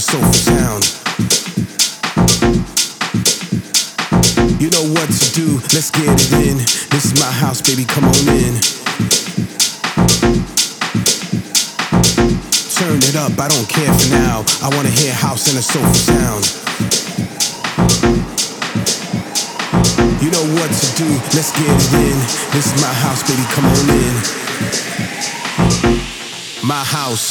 a soulful sound. You know what to do, let's get it in. This is my house, baby, come on in. Turn it up, I don't care for now. I wanna hear house and a soulful sound. You know what to do, let's get it in. This is my house, baby, come on in. My house.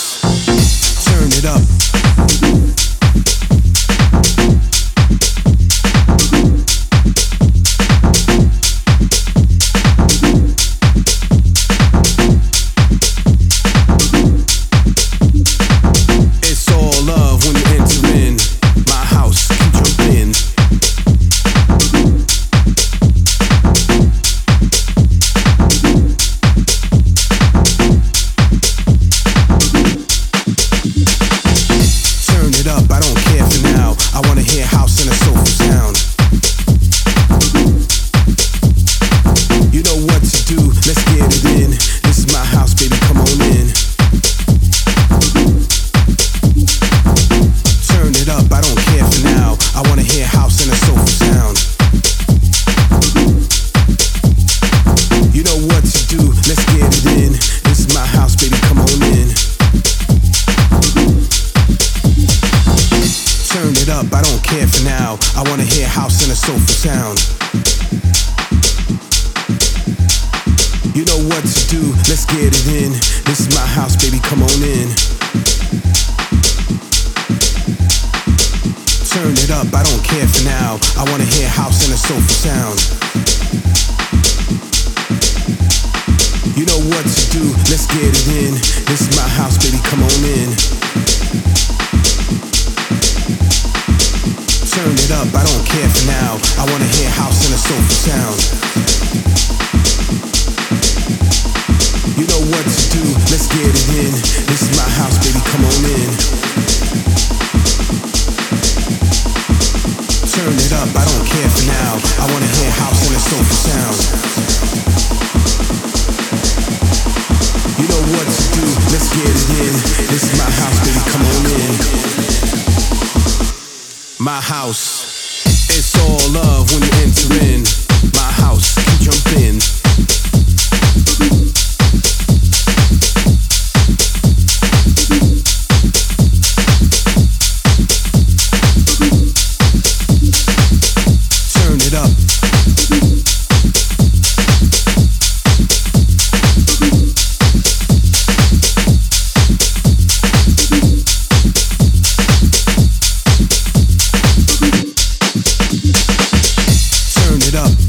it up.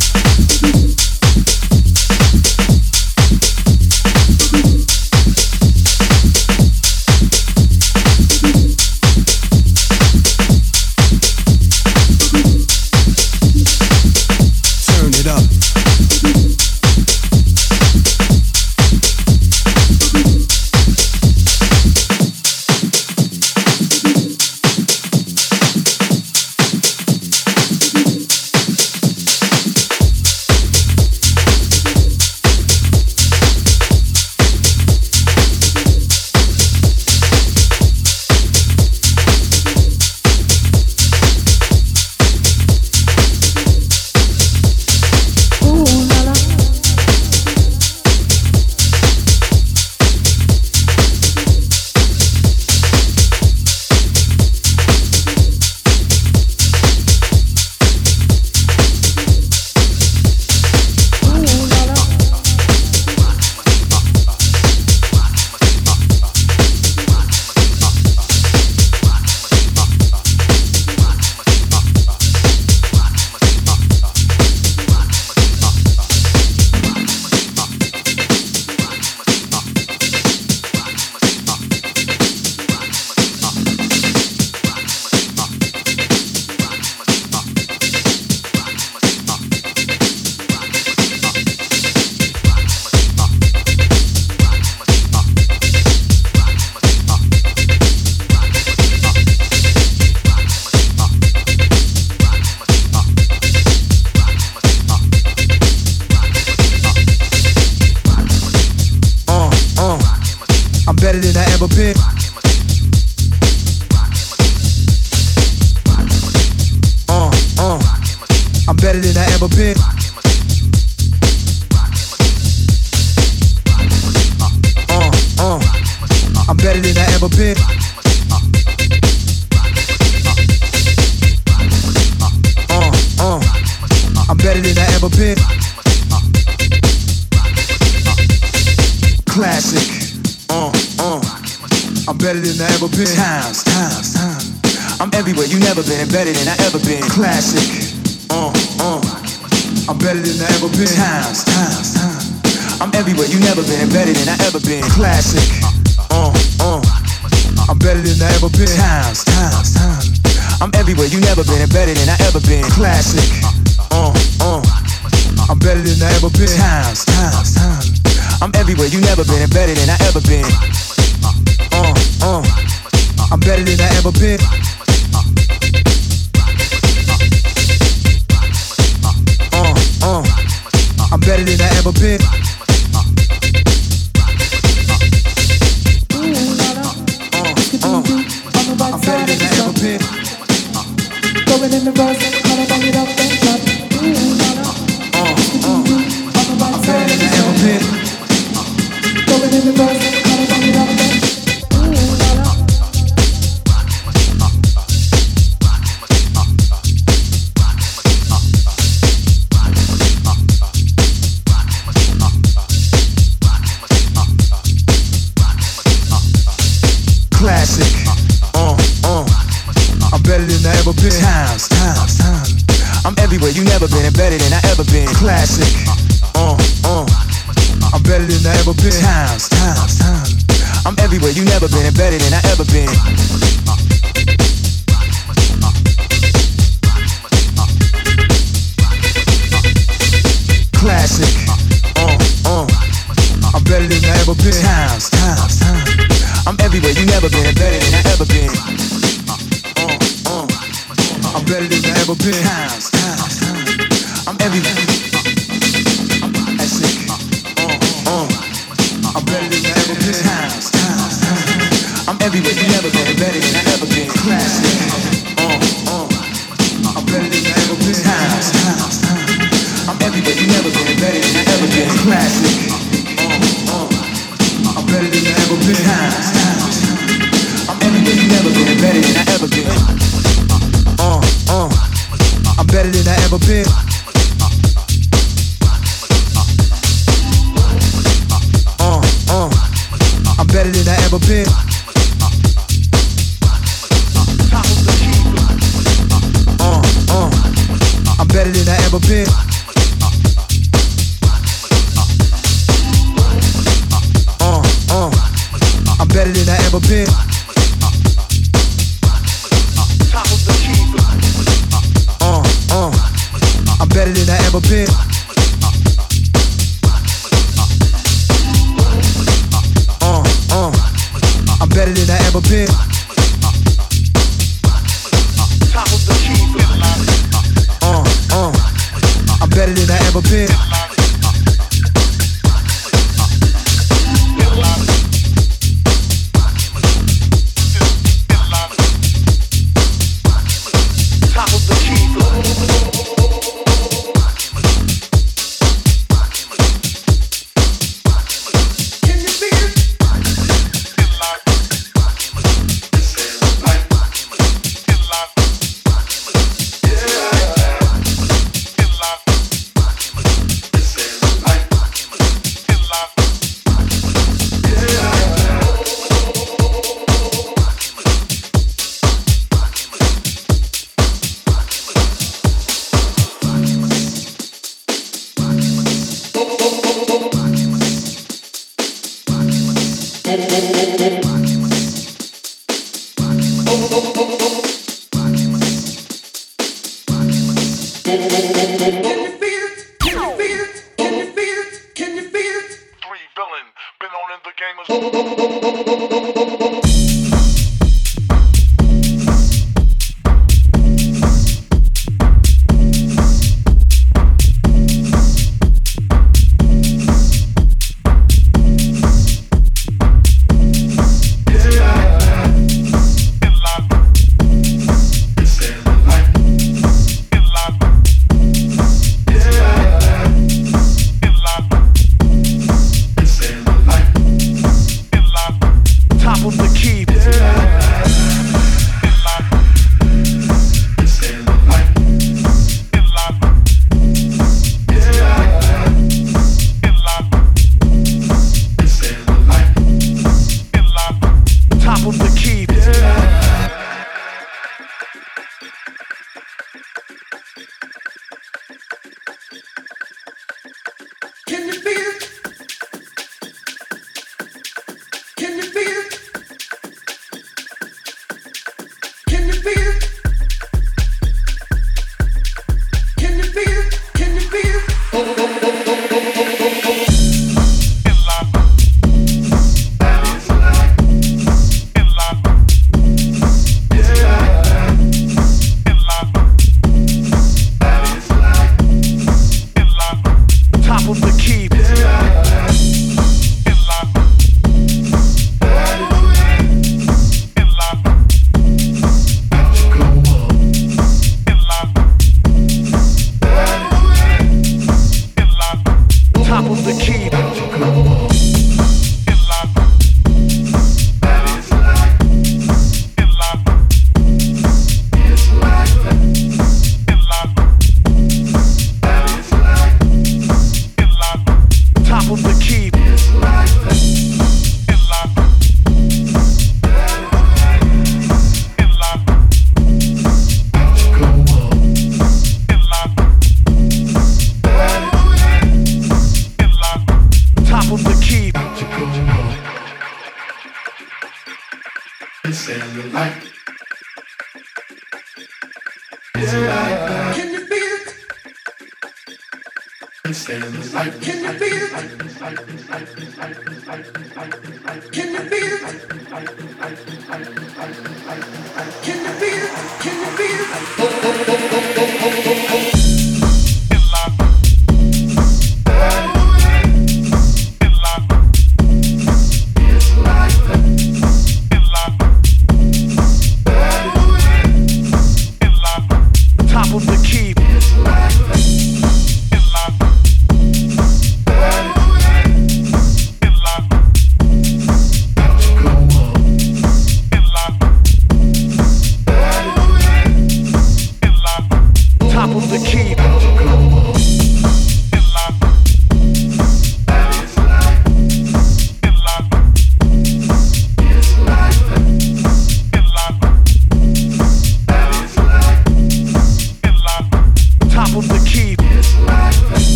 I'm better than I ever been. Uh, uh, I'm better than I ever been. Uh, uh, I'm better than I ever been. Classic. Uh, uh, I'm better than I ever been. Times, times, times. I'm everywhere you never been, better than I ever been. Classic. I'm better than I ever been. Times, times, times. I'm everywhere you never been. Better than I ever been. Classic. Uh, uh, uh. I'm better than I ever been. Times, times, times. I'm everywhere you never been. Better than I ever been. Classic. Uh, uh. I'm better than I ever been. Times, times, times. I'm everywhere you never been. Better than I ever been. Uh, uh. I'm better than I ever been. bit.